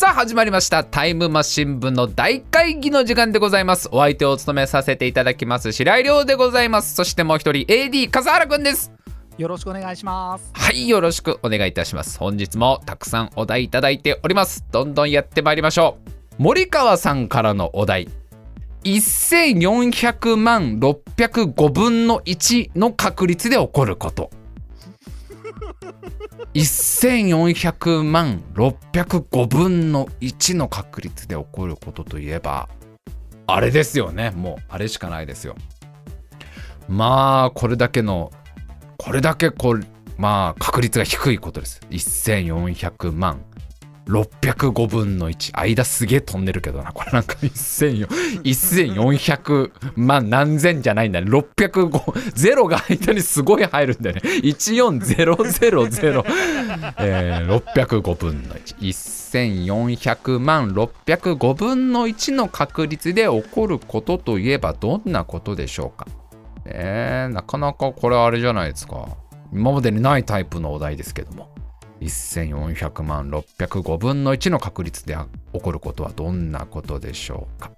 さあ始まりました。タイムマシン部の大会議の時間でございます。お相手を務めさせていただきます白井亮でございます。そしてもう一人 AD 笠原くんです。よろしくお願いします。はいよろしくお願いいたします。本日もたくさんお題いただいております。どんどんやってまいりましょう。森川さんからのお題。1400万605分の1の確率で起こること1400万605分の1の確率で起こることといえばあれですよね。もうあれしかないですよ。まあこれだけのこれだけこまあ確率が低いことです。1400万。605分の1間すげえ飛んでるけどな。これなんか1400万何千じゃないんだね。605ゼロが間にすごい入るんだよね。14000、えー、605分の11400万605分の1の確率で起こることといえばどんなことでしょうか。えー、なかなかこれあれじゃないですか。今までにないタイプのお題ですけども。1400万605分の1の確率で起こることはどんなことでしょうか？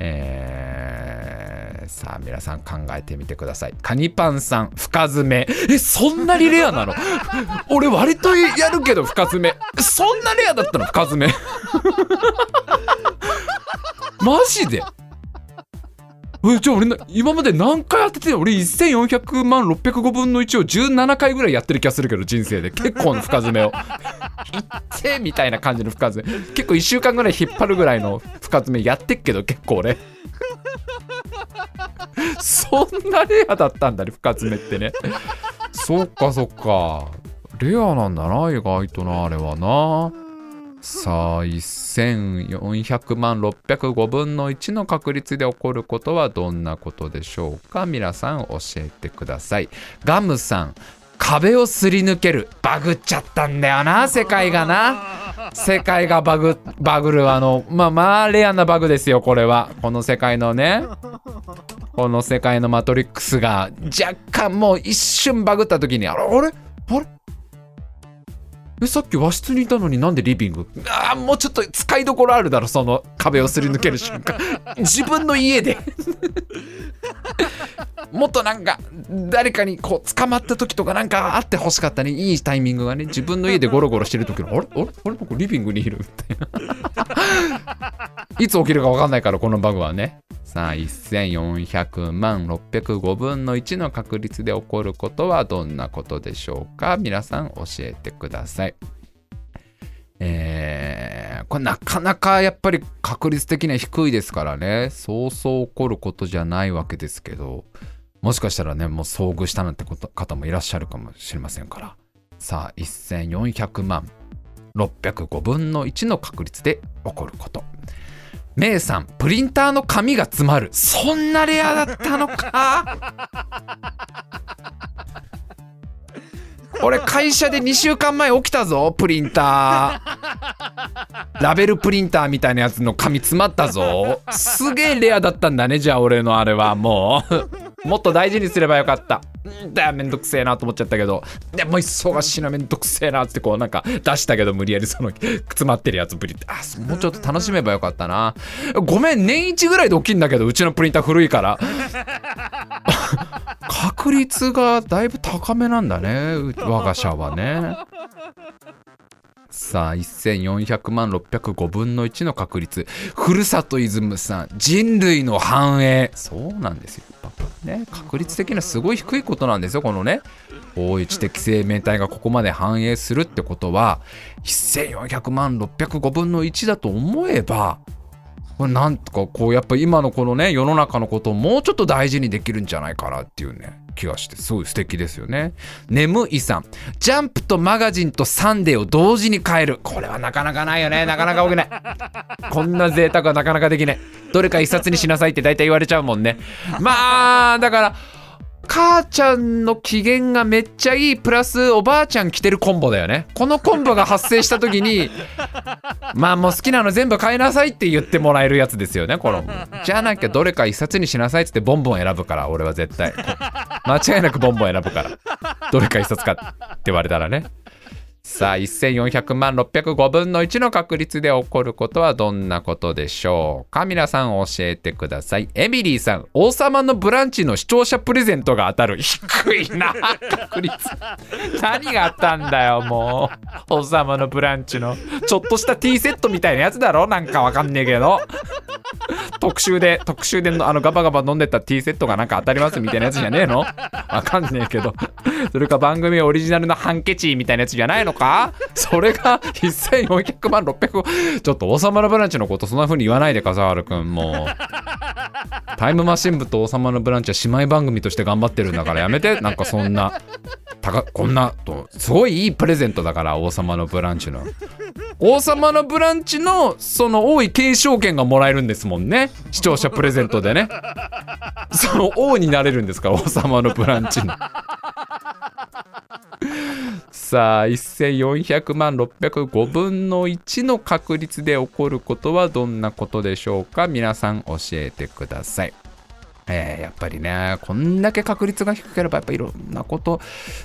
えー、さあ皆さん考えてみてください。カニパンさん深爪。えそんなにレアなの？俺割とやるけど深爪。そんなレアだったの？深爪。マジで？えじゃあ俺な今まで何回当てて俺1400万605分の1を17回ぐらいやってる気がするけど人生で。結構の深爪を。いってみたいな感じの深爪結構1週間ぐらい引っ張るぐらいの深爪やってっけど結構俺そんなレアだったんだね深爪ってねそっかそっかレアなんだな意外となあれはなさあ1400万605分の1の確率で起こることはどんなことでしょうか？皆さん教えてください。ガムさん壁をすり抜けるバグっちゃったんだよな世界がな。世界がバグバグるあのまあまあレアなバグですよこれは。この世界のね。この世界のマトリックスが若干もう一瞬バグった時にあれ？あれ？あれ？えさっき和室にいたのになんでリビング？ああもうちょっと使いどころあるだろその壁をすり抜ける瞬間。自分の家で。もっとなんか誰かにこう捕まった時とかなんかあってほしかったね。いいタイミングがね自分の家でゴロゴロしてる時のあれ？あれ？あれ？僕リビングにいるみたいな。いつ起きるか分かんないからこのバグはねさあ1400万605分の1の確率で起こることはどんなことでしょうか？皆さん教えてください。えー、これなかなかやっぱり確率的には低いですからね。そうそう起こることじゃないわけですけどもしかしたらねもう遭遇したなんてこと方もいらっしゃるかもしれませんから。さあ1400万605分の1の確率で起こること。姉さんプリンターの紙が詰まる。そんなレアだったのか？俺会社で2週間前起きたぞプリンター。ラベルプリンターみたいなやつの紙詰まったぞ。すげえレアだったんだねじゃあ俺のあれはもう。もっと大事にすればよかった。だめんどくせえなと思っちゃったけど。でも忙しいなめんどくせえなってこうなんか出したけど無理やりその詰まってるやつプリンターもうちょっと楽しめばよかったな。ごめん年一ぐらいで起きんだけどうちのプリンター古いから。確率がだいぶ高めなんだね我が社はね。さあ1400万605分の1の確率。ふるさとイズムさん人類の繁栄。そうなんですよ。ね確率的にはすごい低いことなんですよこのね。大一的生命体がここまで繁栄するってことは1400万605分の1だと思えばこれなんとかこうやっぱ今のこのね世の中のことをもうちょっと大事にできるんじゃないかなっていうね気がしてすごい素敵ですよね。眠いさん。ジャンプとマガジンとサンデーを同時に変える。これはなかなかないよね。なかなか起きない。こんな贅沢はなかなかできない。どれか一冊にしなさいって大体言われちゃうもんね。まあだから母ちゃんの機嫌がめっちゃいいプラスおばあちゃん着てるコンボだよね。このコンボが発生した時に まあもう好きなの全部買いなさいって言ってもらえるやつですよねこのじゃなきゃどれか一冊にしなさいっつってボンボン選ぶから俺は絶対。間違いなくボンボン選ぶから。どれか一冊かって言われたらねさあ1400万605分の1の確率で起こることはどんなことでしょうか？皆さん教えてください。エミリーさん王様のブランチの視聴者プレゼントが当たる。低いな確率。何があったんだよもう。王様のブランチのちょっとしたティーセットみたいなやつだろ？なんかわかんねえけど特集で特集であのガバガバ飲んでたティーセットがなんか当たりますみたいなやつじゃねえの？わかんねえけど。それか番組オリジナルのハンケチみたいなやつじゃないのか？それが1400万。600ちょっと王様のブランチのことそんな風に言わないで笠原くんもう。タイムマシン部と王様のブランチは姉妹番組として頑張ってるんだからやめて。なんかそんな。たかこんなとすごいいいプレゼントだから王様のブランチの。王様のブランチのその王位継承権がもらえるんですもんね。視聴者プレゼントでね。その王になれるんですから王様のブランチのさあ1400万605分の1の確率で起こることはどんなことでしょうか？皆さん教えてください。えー、やっぱりね、こんだけ確率が低ければ、やっぱいろんなこと、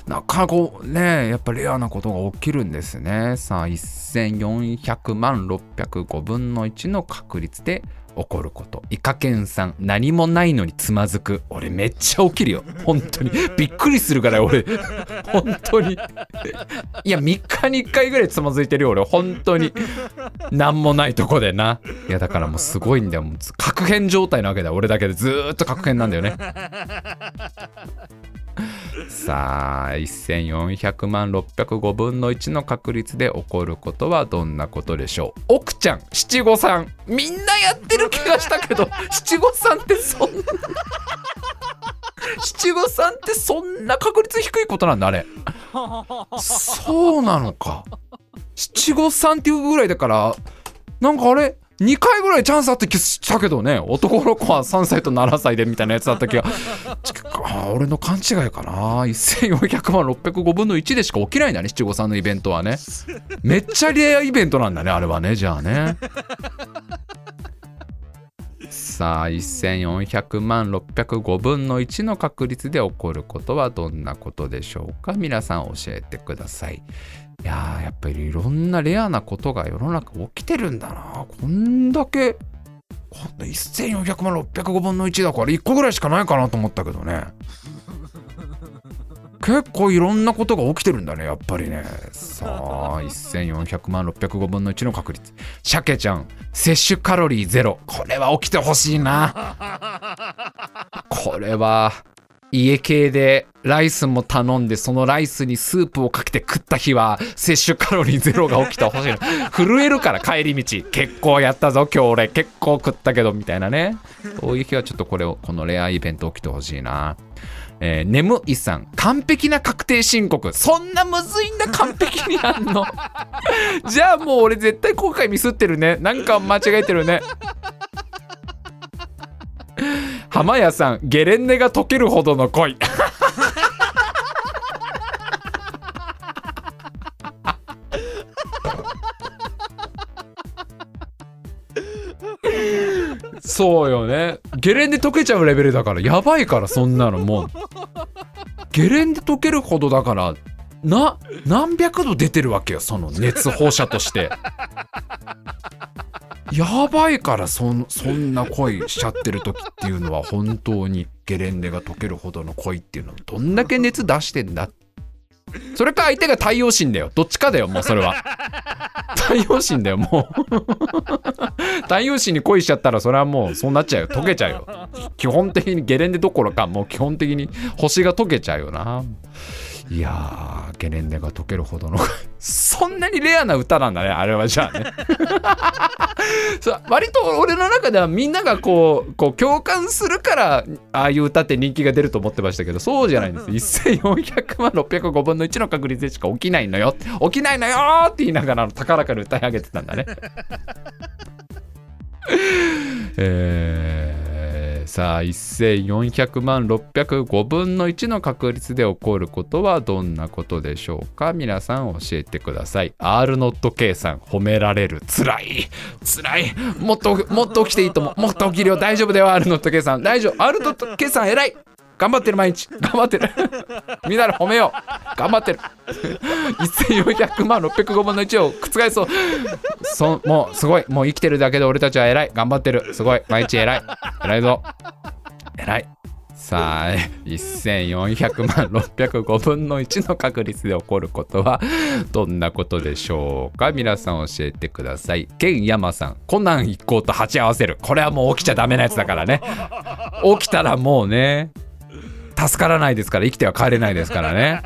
なかなかね、やっぱレアなことが起きるんですね。さあ、1400万605分の1の確率で起こること。イカケンさん何もないのにつまずく。俺めっちゃ起きるよ。本当に。びっくりするから俺。本当に。いや3日に1回ぐらいつまずいてるよ俺。本当に。何もないとこでな。いやだからもうすごいんだよ。もう確変状態なわけだ。よ俺だけでずっと確変なんだよね。さあ1400万605分の1の確率で起こることはどんなことでしょう？奥ちゃん七五三。みんなやってる気がしたけど 七五三ってそんな。七五三ってそんな確率低いことなんだあれ。そうなのか。七五三っていうぐらいだからなんかあれ？2回ぐらいチャンスあって気したけどね。男の子は3歳と7歳でみたいなやつだった気が。俺の勘違いかな。1400万605分の1でしか起きないんだね七五三のイベントはね。めっちゃレアイベントなんだねあれはねじゃあね。さあ1400万605分の1の確率で起こることはどんなことでしょうか。皆さん教えてくださいいややっぱりいろんなレアなことが世の中起きてるんだな。こんだけこんな1400万605分の1だから1個ぐらいしかないかなと思ったけどね。結構いろんなことが起きてるんだねやっぱりね。さあ1400万605分の1の確率。鮭ちゃん摂取カロリーゼロ。これは起きてほしいな。これは家系でライスも頼んでそのライスにスープをかけて食った日は摂取カロリーゼロが起きてほしいな 震えるから帰り道結構やったぞ今日俺。結構食ったけどみたいなね。そういう日はちょっとこれをこのレアイベント起きてほしいな。えー、眠いさん。完璧な確定申告。そんなむずいんだ完璧にやんの。じゃあもう俺絶対今回ミスってるね。なんか間違えてるね。浜屋さんゲレンデが溶けるほどの恋。そうよね。ゲレンデ溶けちゃうレベルだからやばいからそんなのもう。ゲレンデ溶けるほどだからな何百度出てるわけよその熱放射として。やばいからそそんな恋しちゃってる時っていうのは本当にゲレンデが溶けるほどの恋っていうのはどんだけ熱出してんだ。それか相手が太陽神だよ。どっちかだよもうそれは。太陽神だよもう。太陽神に恋しちゃったらそれはもうそうなっちゃうよ。溶けちゃうよ。基本的にゲレンデどころかもう基本的に星が溶けちゃうよな。いやーゲレンデが溶けるほどの そんなにレアな歌なんだねあれはじゃあね。割と俺の中ではみんながこうこう共感するからああいう歌って人気が出ると思ってましたけどそうじゃないんです。1400万605分の1の確率でしか起きないのよ。起きないのよって言いながら高らかに歌い上げてたんだね。えーさあ1400万605分の1の確率で起こることはどんなことでしょうか？皆さん教えてください。R ノット K さん褒められる。つらい。つらい。もっともっと起きていいと思う。もっと起きるよ。大丈夫だよ R ノット K さん。大丈夫。R ノット K さん偉い。頑張ってる毎日。頑張ってる。みんなで褒めよう。頑張ってる。1400万605分の1を覆そう。そもうすごい。もう生きてるだけで俺たちは偉い。頑張ってる。すごい。毎日偉い。偉いぞ。偉い。さあ1400万605分の1の確率で起こることはどんなことでしょうか？皆さん教えてください。ケンヤマさん。コナン一行と鉢合わせる。これはもう起きちゃダメなやつだからね。起きたらもうね。助からないですから生きては帰れないですからね。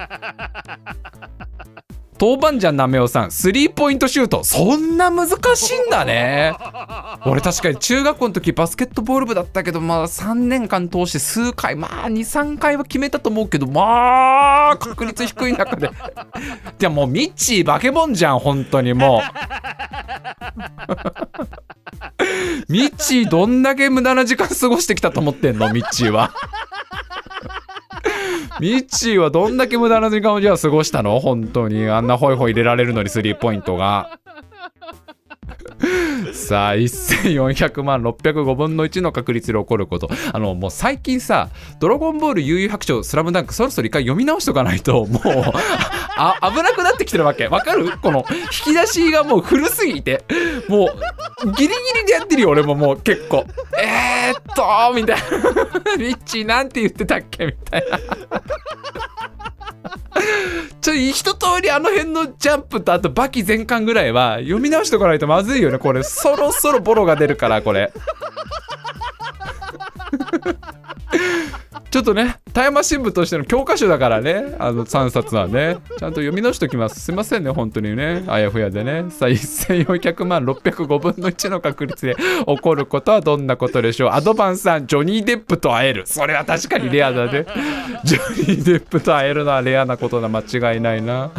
豆板醤なめおさんスリーポイントシュート。そんな難しいんだね。俺確かに中学校の時バスケットボール部だったけどまあ3年間通して数回まあ23回は決めたと思うけどまあ確率低い中で。じゃもうミッチー化け物じゃん本当にもう。ミッチーどんだけ無駄な時間過ごしてきたと思ってんのミッチーは。ミッチーはどんだけ無駄な時間をじゃあ過ごしたの？本当に。あんなホイホイ入れられるのにスリーポイントが。さあ1400万605分の1の確率で起こること。あのもう最近さ「ドラゴンボール悠々白書スラムダンクそろそろ一回読み直しとかないともうあ危なくなってきてるわけ。わかる？この引き出しがもう古すぎて。もうギリギリでやってるよ俺ももう結構。えー、っとみたいな。ミッチーなんて言ってたっけ？みたいな。ちょ一通りあの辺のジャンプとあとバキ全巻ぐらいは読み直しておかないとまずいよねこれ。そろそろボロが出るからこれ。ちょっとね富山新聞としての教科書だからねあの3冊はね。ちゃんと読み直しておきます。すいませんね本当にね。あやふやでね。さあ1400万605分の1の確率で起こることはどんなことでしょう。アドバンさんジョニー・デップと会える。それは確かにレアだね。ジョニー・デップと会えるのはレアなことな間違いないな。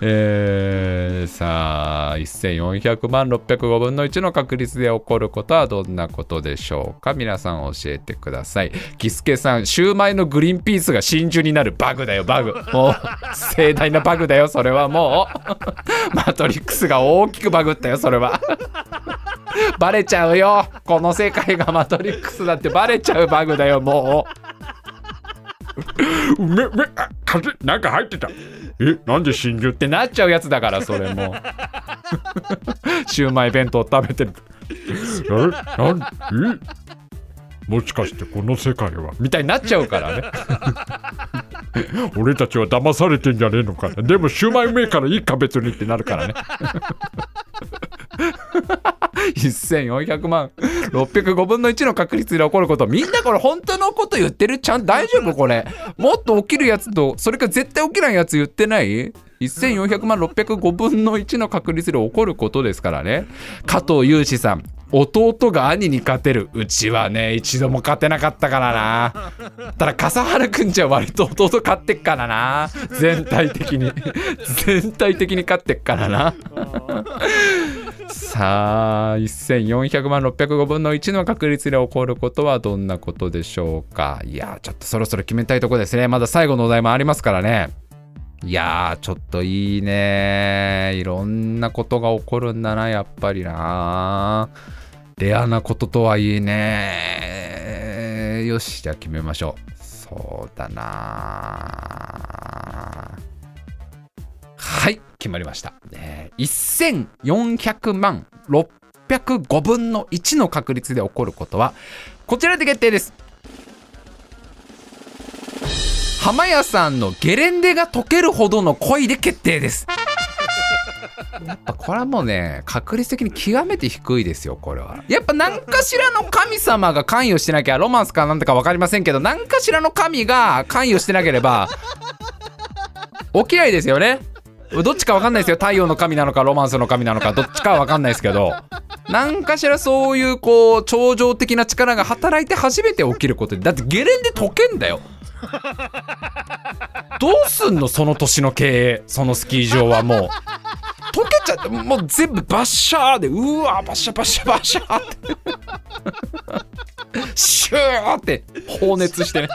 えー、さあ1400万605分の1の確率で起こることはどんなことでしょうか？皆さん教えてください。キスケさんシューマイのグリーンピースが真珠になるバグだよバグ。もう盛大なバグだよそれはもう。マトリックスが大きくバグったよそれは。バレちゃうよ。この世界がマトリックスだってバレちゃうバグだよもう。めめあ風なんか入ってた。えなんで真珠？ってなっちゃうやつだからそれも。シューマイ弁当食べてる。えなんえ？もしかしてこの世界は？みたいになっちゃうからね。俺たちは騙されてんじゃねえのかなでもシューマイうめえからいいか別にってなるからね1400万。605分の1の確率で起こること。みんなこれ本当のこと言ってるちゃん大丈夫これ。もっと起きるやつとそれか絶対起きないやつ言ってない？1400万605分の1の確率で起こることですからね。加藤雄志さん弟が兄に勝てる。うちはね一度も勝てなかったからな。ただ笠原くんじゃ割と弟勝ってっからな。全体的に。全体的に勝ってっからな。さあ1400万605分の1の確率で起こることはどんなことでしょうか？いやちょっとそろそろ決めたいとこですね。まだ最後のお題もありますからね。いやーちょっといいねいろんなことが起こるんだなやっぱりな。レアなこととはいいねよしじゃあ決めましょう。そうだなはい決まりました、ね、1400万605分の1の確率で起こることはこちらで決定です。浜屋さんのゲレンデが溶けるほどの恋で決定です。やっぱこれはもうね確率的に極めて低いですよこれは。やっぱ何かしらの神様が関与してなきゃロマンスかなんだか分かりませんけど何かしらの神が関与してなければ 起きないですよね。どっちか分かんないですよ。太陽の神なのかロマンスの神なのかどっちかは分かんないですけど。何かしらそういうこう超常的な力が働いて初めて起きることでだってゲレンデ溶けんだよ。どうすんのその年の経営そのスキー場はもう。溶けちゃってもう全部バッシャーでうわバッシャバッシャバッシャーって。シューって放熱して。ね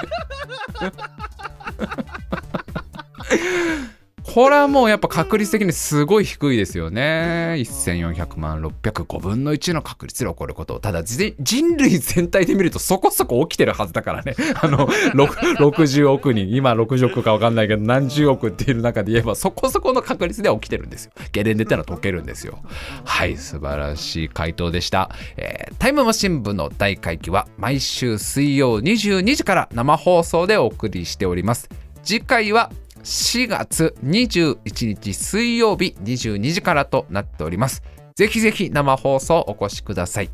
これはもうやっぱ確率的にすごい低いですよね。1400万605分の1の確率で起こること。ただ人類全体で見るとそこそこ起きてるはずだからね。あの60億人。今60億か分かんないけど何十億っていう中で言えばそこそこの確率で起きてるんですよ。ゲレンデってのは解けるんですよ。はい素晴らしい回答でした、えータイムマシン部の大会期は毎週水曜22時から生放送でお送りしております。次回は4月21日水曜日22時からとなっております。ぜひぜひ生放送お越しください。